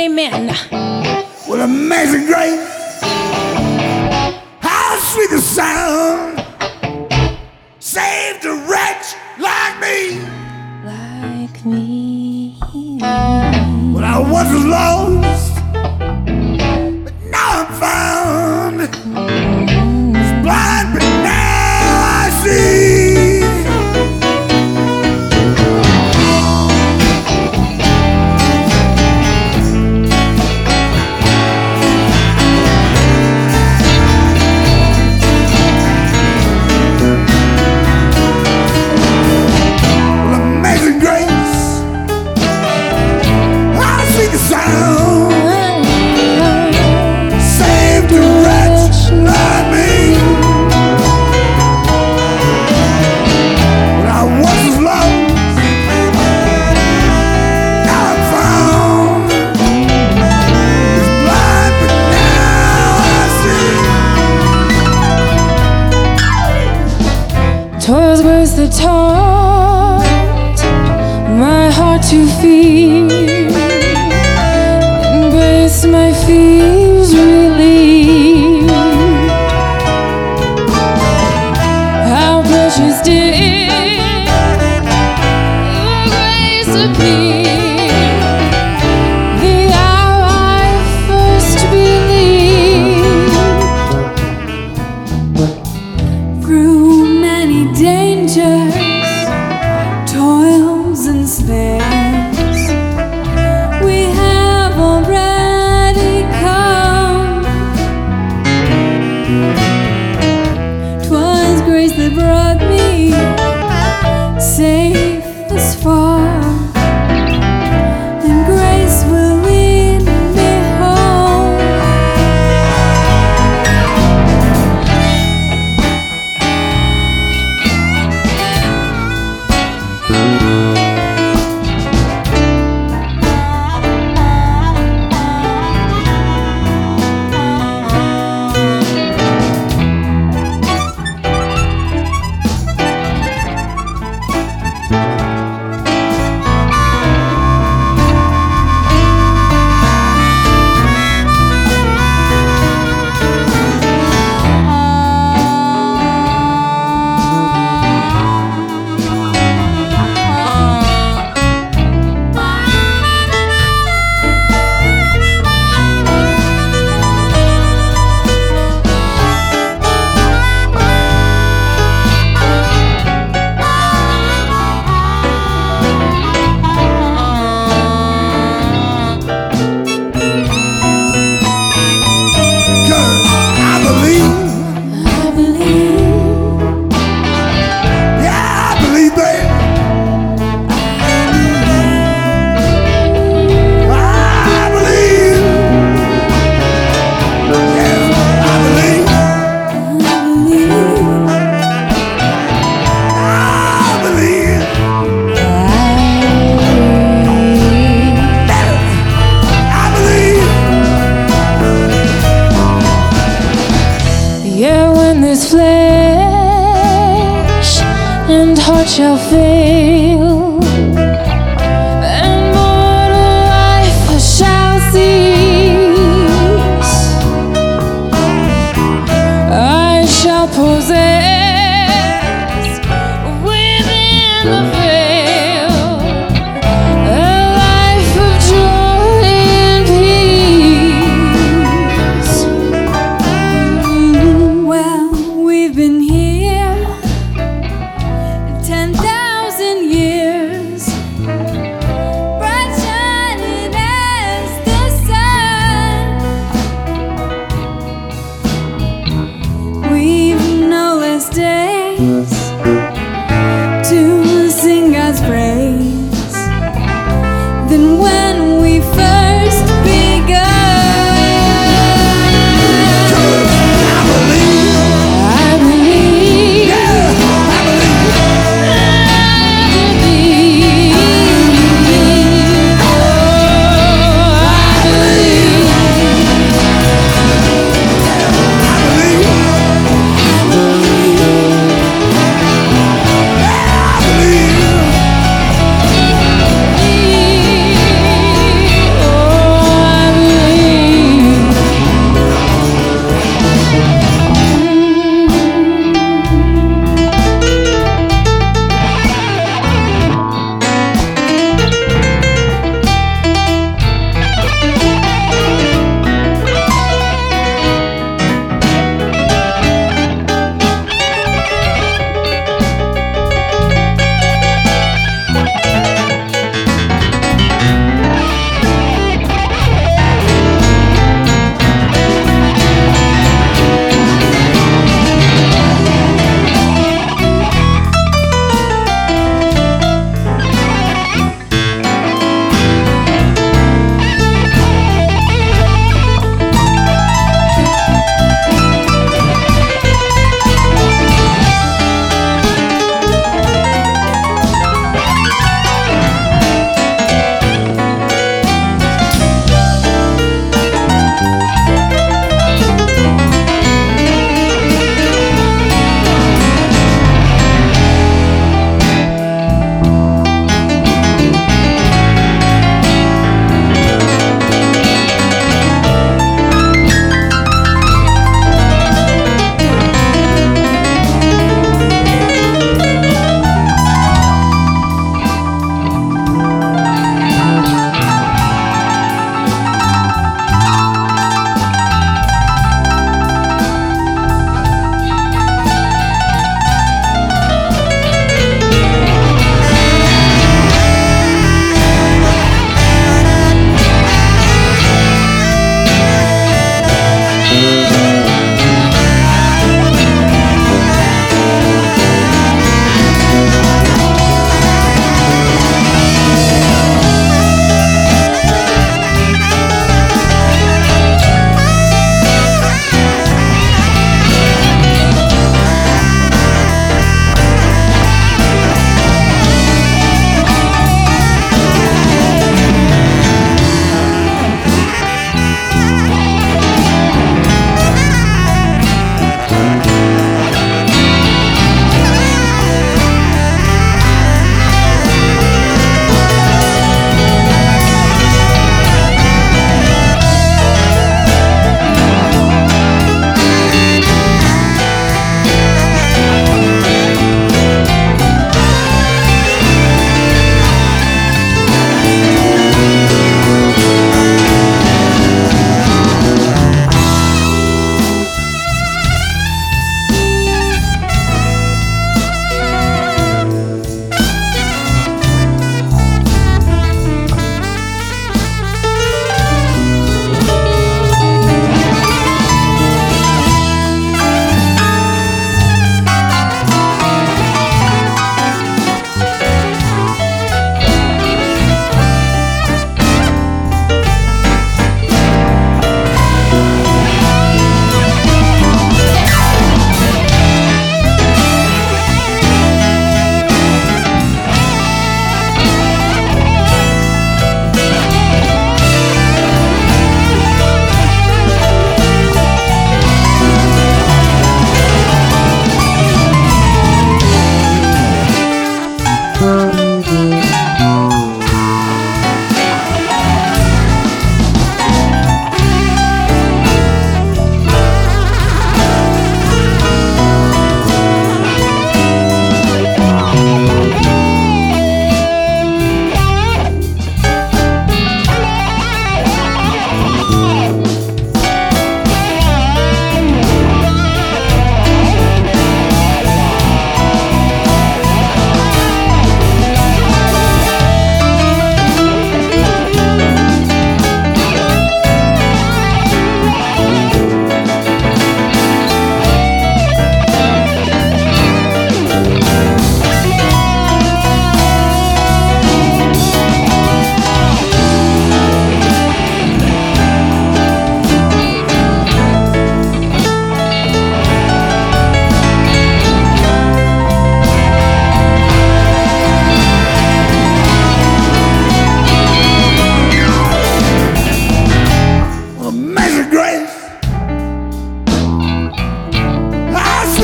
amen. Well, amazing grace. was worth the taunt. My heart to feed. that brought me safe this far. shall fade.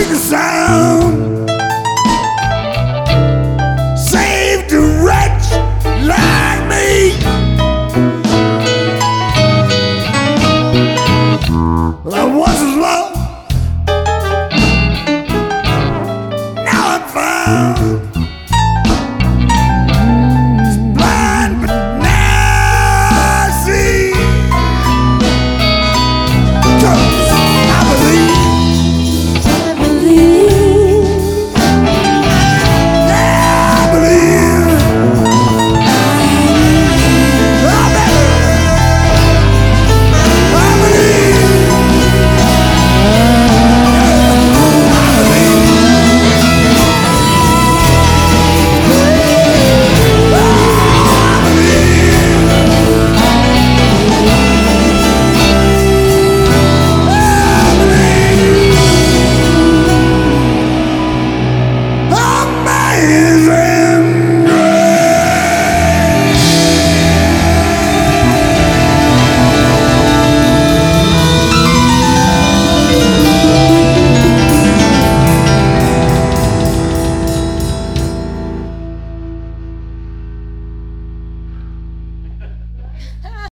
make a sound. man.